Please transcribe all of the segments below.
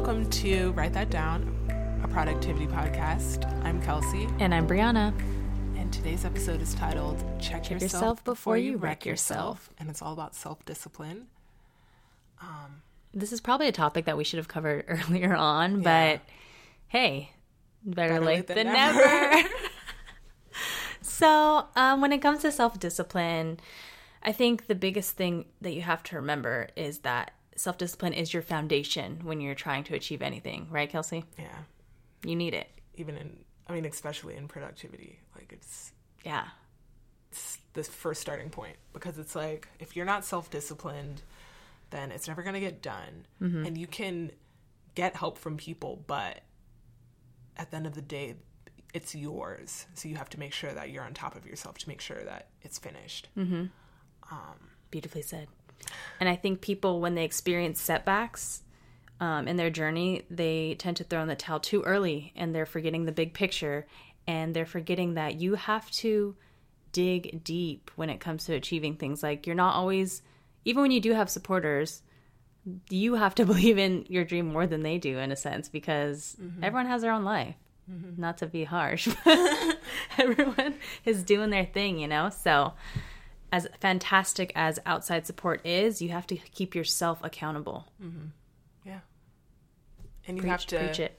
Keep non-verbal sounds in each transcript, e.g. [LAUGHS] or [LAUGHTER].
welcome to Write That Down, a productivity podcast. I'm Kelsea, And I'm Breana. and today's episode is titled Check, Check yourself before you wreck yourself. And it's all about self discipline. This is probably a topic that we should have covered [LAUGHS] earlier on, Yeah. but hey, better, Better late, than, never. [LAUGHS] so, um, when it comes to self discipline, I think the biggest thing that you have to remember is that self discipline is your foundation when you're trying to achieve anything, right, Kelsea? Yeah. You need it. Even in, I mean, especially in productivity. Like, it's, Yeah. it's the first starting point because it's like, if you're not self disciplined, then it's never going to get done. Mm-hmm. And you can get help from people, but at the end of the day, it's yours. So you have to make sure that you're on top of yourself to make sure that it's finished. Mm-hmm. Um, Beautifully said. And I think people, when they experience setbacks um, in their journey, they tend to throw in the towel too early and they're forgetting the big picture and they're forgetting that you have to dig deep when it comes to achieving things. Like, you're not always, even when you do have supporters, you have to [LAUGHS] believe in your dream more than they do, in a sense, because everyone has their own life. Not to be harsh, [LAUGHS] but [LAUGHS] everyone is doing their thing, you know? So, as fantastic as outside support is, you have to keep yourself accountable. Yeah. And you Preach, have to, preach it.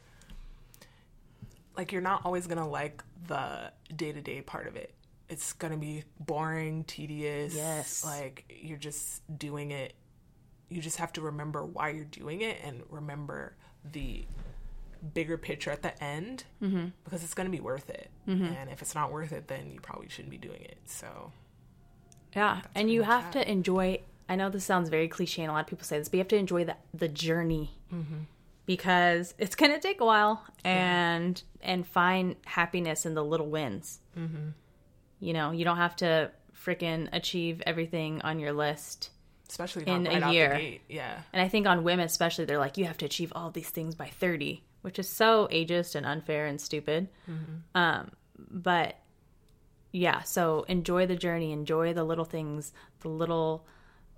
like, you're not always going to like the day to day part of it. It's going to be boring, tedious. Yes. Like, you're just doing it. You just have to remember why you're doing it and remember the bigger picture at the end Mm-hmm. because it's going to be worth it. And if it's not worth it, then you probably shouldn't be doing it. So, Yeah, and you have to enjoy. I know this sounds very cliche, and a lot of people say this, but you have to enjoy the the journey because it's gonna take a while, and and find happiness in the little wins. You know, you don't have to freaking achieve everything on your list. especially In a right out year. Yeah. And I think on women, especially, they're like, you have to achieve all these things by 30, which is so ageist and unfair and stupid. Um, but yeah, so enjoy the journey, enjoy the little things, the little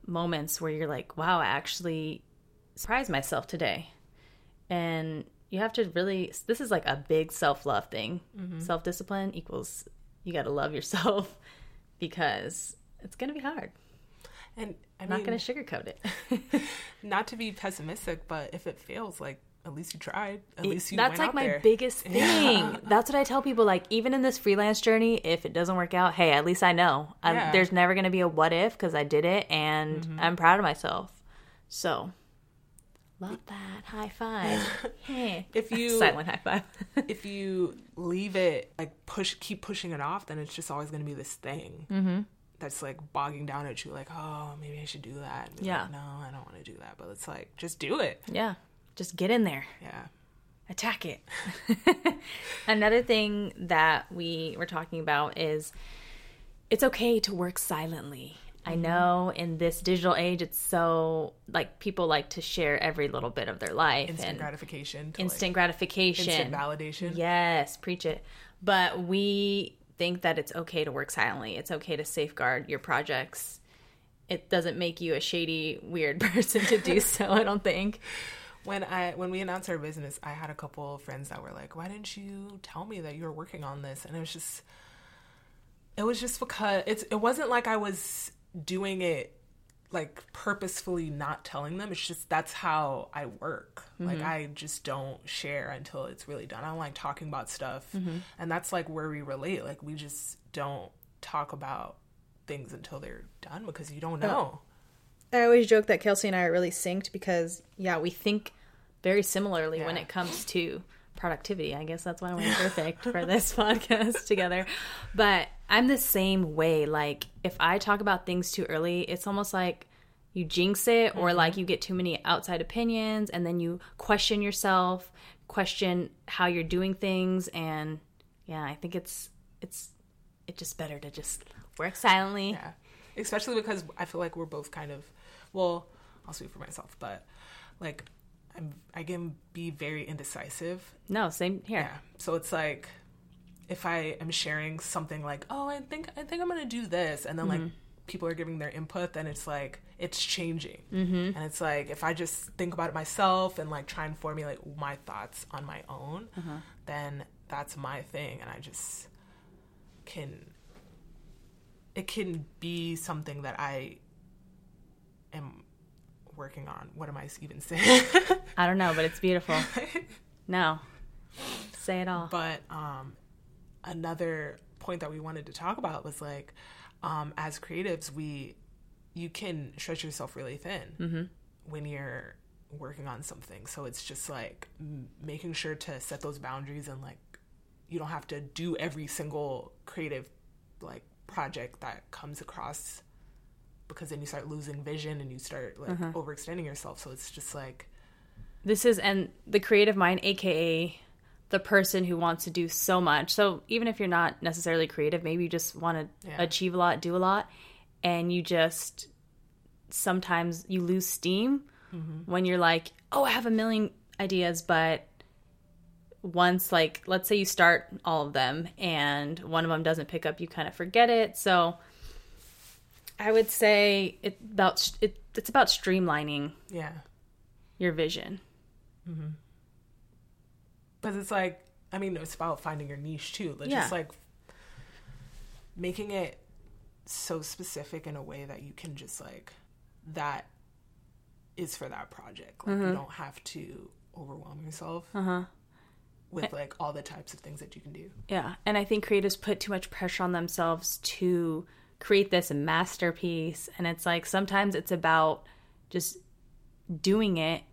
moments where you're like, wow, I actually surprised myself today. And you have to really, this is like a big self love thing. Mm-hmm. Self discipline equals you got to love yourself [LAUGHS] because it's going to be hard. And I I'm mean, not going to sugarcoat it. [LAUGHS] not to be pessimistic, but if it fails, like at least you tried. At least you that's like my there. biggest thing Yeah. [LAUGHS] that's what i tell people like even in this freelance journey if it doesn't work out hey at least i know Yeah. Mm-hmm. there's never going to be a what if because i did it and i'm proud of myself so love that high five [LAUGHS] hey If you [LAUGHS] silent high five if you leave it like push keep pushing it off, then it's just always going to be this thing Mm-hmm. that's like bogging down at you. Like, oh, maybe I should do that. Yeah. like, no, I don't want to do that. But it's like just do it. yeah just get in there Yeah. attack it. [LAUGHS] Another thing that we were talking about is it's okay to work silently. I mm-hmm. know in this digital age, it's so like people like to share every little bit of their life Instant gratification. Instant like, gratification. instant validation. Yes, preach it. But we think that it's okay to work silently. It's okay to safeguard your projects. It doesn't make you a shady, weird [LAUGHS] person to do so, I don't think. When I when we announced our business, I had a couple of friends that were like, "Why didn't you tell me that you were working on this?" And it was just, it was just because it's it wasn't like I was doing it like purposefully not telling them. It's just that's how I work. Mm-hmm. Like I just don't share until it's really done. I don't like talking about stuff, mm-hmm. and that's like where we relate. Like we just don't talk about things until they're done because you don't know. I always joke that Kelsea and I are really synced because, yeah, we think very similarly when it comes to productivity. I guess that's why we're [LAUGHS] perfect for this podcast together. But I'm the same way. Like, if I talk about things too early, it's almost like you jinx it or mm-hmm. like you get too many outside opinions and then you question yourself, question how you're doing things. And yeah, I think it's, it's, it's just better to just work silently. Yeah. Especially because I feel like we're both kind of, well, I'll speak for myself, but like I'm, I can be very indecisive. No, same here. Yeah. So it's like if I am sharing something like, oh, I think I think I'm gonna do this, and then like people are giving their input, then it's like it's changing. Mm-hmm. And it's like if I just think about it myself and like try and formulate my thoughts on my own, Uh-huh. then that's my thing, and I just can. It can be something that I am working on. What am I even saying? [LAUGHS] I don't know, but it's beautiful. [LAUGHS] No. Say it all. But um, another point that we wanted to talk about was like, um, as creatives, we you can stretch yourself really thin when you're working on something. So it's just like m- making sure to set those boundaries and like you don't have to do every single creative like project that comes across because then you start losing vision and you start like uh-huh. overextending yourself. So it's just like This is and the creative mind, aka the person who wants to do so much. So even if you're not necessarily creative, maybe you just want to Yeah. achieve a lot, do a lot, and you just sometimes you lose steam mm-hmm. when you're like, "Oh, I have a million ideas, but once like let's say you start all of them and one of them doesn't pick up, you kind of forget it." So I would say it about it, it's about streamlining yeah. your vision. because it's like i mean it's about finding your niche too like Yeah. just like making it so specific in a way that you can just like that is for that project like Mm-hmm. you don't have to overwhelm yourself Uh-huh. with like all the types of things that you can do Yeah, and I think creatives put too much pressure on themselves to create this masterpiece, and it's like sometimes it's about just doing it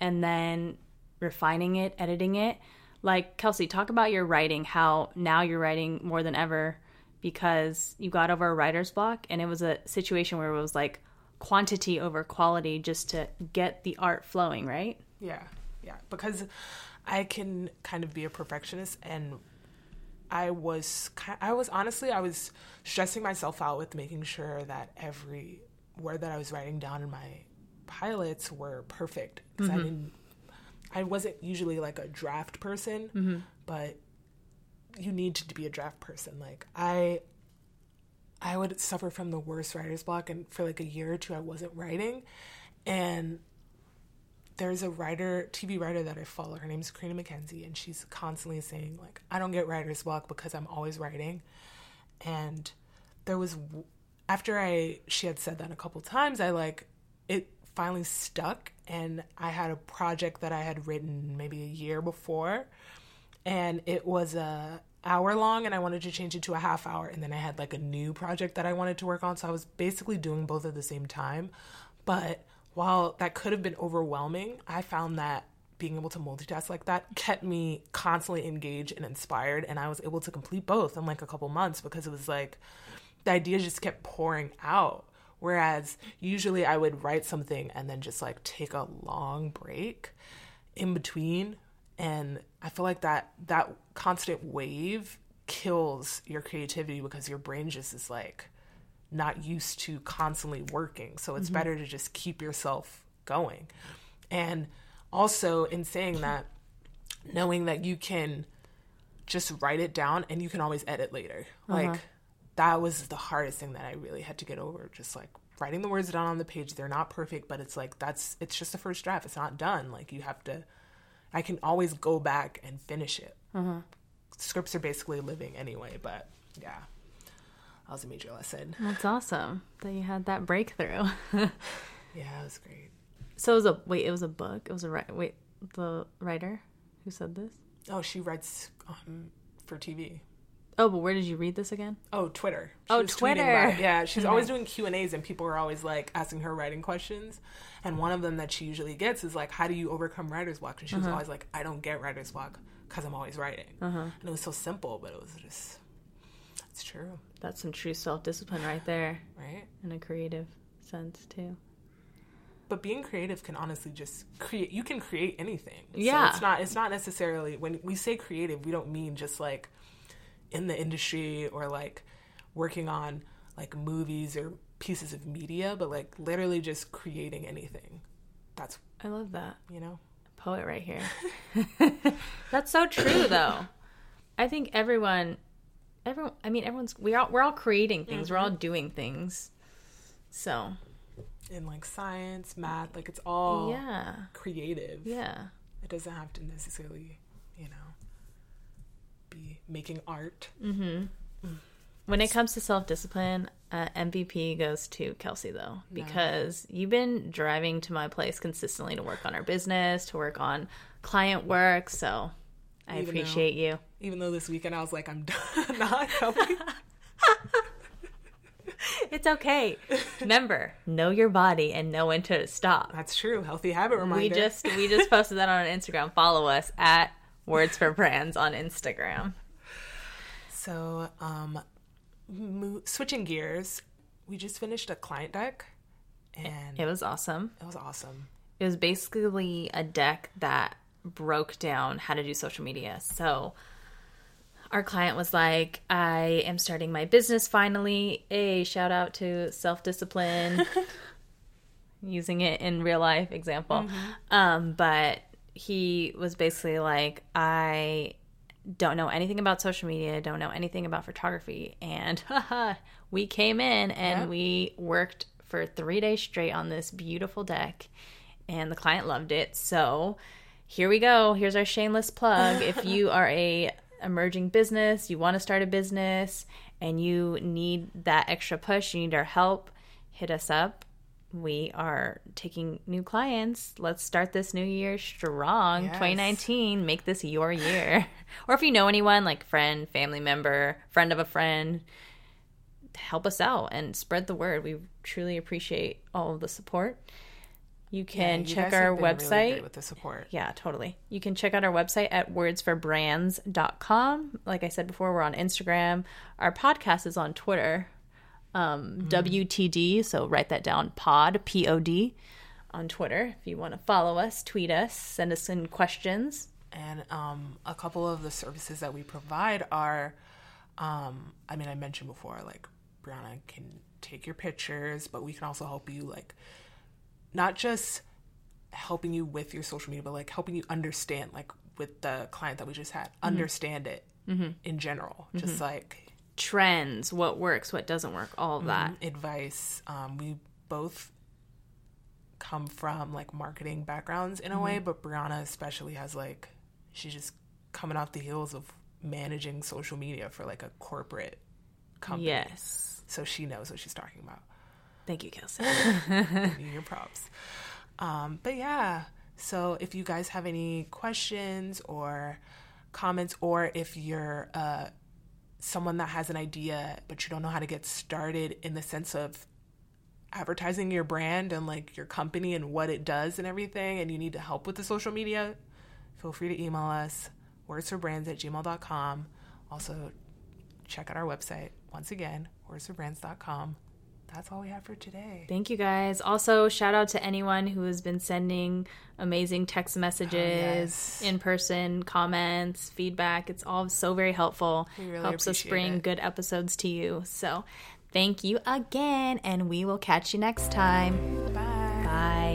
and then refining it, editing it. Like Kelsea, talk about your writing, how now you're writing more than ever because you got over a writer's block, and it was a situation where it was like quantity over quality just to get the art flowing, right? Yeah, yeah. Because I can kind of be a perfectionist, and I was, I was honestly, I was stressing myself out with making sure that every word that I was writing down in my pilots were perfect. Because I mm-hmm. didn't, I wasn't usually like a draft person, mm-hmm. but you need to be a draft person. Like I, I would suffer from the worst writer's block, and for like a year or two, I wasn't writing, and there's a writer, TV writer that I follow. Her name's Carina MacKenzie, and she's constantly saying like, "I don't get writer's block because I'm always writing." And there was after I she had said that a couple times, I like it finally stuck, and I had a project that I had written maybe a year before, and it was a hour long and I wanted to change it to a half hour and then I had like a new project that I wanted to work on so I was basically doing both at the same time but while that could have been overwhelming I found that being able to multitask like that kept me constantly engaged and inspired and I was able to complete both in like a couple months because it was like the ideas just kept pouring out. Whereas usually I would write something and then just like take a long break in between and i feel like that that constant wave kills your creativity because your brain just is like not used to constantly working. So it's mm-hmm. better to just keep yourself going. And also in saying that knowing that you can just write it down and you can always edit later. Uh-huh. Like that was the hardest thing that i really had to get over just like writing the words down on the page. They're not perfect but it's like that's it's just the first draft. It's not done. Like you have to I can always go back and finish it. Uh-huh. Scripts are basically living anyway, but yeah, that was a major lesson. That's awesome that you had that breakthrough. [LAUGHS] Yeah, it was great. so it was a wait, it was a book. It was a wait, the writer who said this. Oh, she writes um, for TV. Oh, but where did you read this again? Oh, Twitter. She Oh, Twitter. Yeah, she's always doing Q and A's, and people are always like asking her writing questions. And one of them that she usually gets is like, "How do you overcome writer's block?" And she was Uh-huh. always like, "I don't get writer's block because I'm always writing." Uh-huh. And it was so simple, but it was just, it's true, That's some true self discipline right there, right? in a creative sense too. but being creative can honestly just create you can create anything So Yeah. it's not it's not necessarily when we say creative we don't mean just like in the industry or like working on like movies or pieces of media but like literally just creating anything that's I love that you know poet right here. [LAUGHS] [LAUGHS] That's so true, though. I think everyone, everyone. I mean, everyone's we're all we're all creating things. We're all doing things. So, in like science, math, like it's all yeah. creative. Yeah. It doesn't have to necessarily, you know, be making art. Mm hmm. When it comes to self discipline, uh, MVP goes to Kelsea though, because you've been driving to my place consistently to work on our business, to work on client work. So I Even though- appreciate you. Even though this weekend I was like, I'm done, [LAUGHS] not coming. [LAUGHS] It's okay. Remember, know your body and know when to stop. That's true. Healthy habit reminder. We just we just [LAUGHS] posted that on Instagram. Follow us at Words for Brands on Instagram. So, um, mo- switching gears, we just finished a client deck, and It was awesome. it was awesome. It was basically a deck that broke down how to do social media. So our client was like, I am starting my business finally. A shout out to self discipline, [LAUGHS] using it in real life example. Um, but he was basically like, I don't know anything about social media, don't know anything about photography. And [LAUGHS] haha, we came in and we worked for three days straight on this beautiful deck, and the client loved it. So here we go. Here's our shameless plug. if you are a emerging business, you want to start a business, and you need that extra push, you need our help, hit us up. We are taking new clients. Let's start this new year strong. Yes. 2019, make this your year. [LAUGHS] or if you know anyone, like friend, family member, friend of a friend, help us out and spread the word. We truly appreciate all of the support. You can Yeah, you check our really website. great with the support. Yeah, totally. You can check out our website at wordsforbrands.com. Like I said before, we're on Instagram. Our podcast is on Twitter, um, WTD. So write that down pod, P O D, on Twitter. If you want to follow us, tweet us, send us in questions. And um, a couple of the services that we provide are, um, I mean, I mentioned before, like Breana can take your pictures, but we can also help you, like, not just helping you with your social media, but like helping you understand, like with the client that we just had, mm-hmm. understand it mm-hmm. in general, mm-hmm. just like Trends, what works, what doesn't work, all of that. advice. Um, we both come from like marketing backgrounds in a way, but Breana especially has like she's just coming off the heels of managing social media for like a corporate company. Yes. So she knows what she's talking about. Thank you, Kelsea. [LAUGHS] Give you your props. Um, but yeah, so if you guys have any questions or comments, or if you're uh, someone that has an idea but you don't know how to get started in the sense of advertising your brand and like your company and what it does and everything, and you need to help with the social media, feel free to email us wordsforbrands at gmail.com. Also, check out our website once again, wordsforbrands.com. That's all we have for today. Thank you guys. Also, shout out to anyone who has been sending amazing text messages, yes. in person comments, feedback. It's all so very helpful. Really Helps us bring it. good episodes to you. So, thank you again, and we will catch you next time. Bye.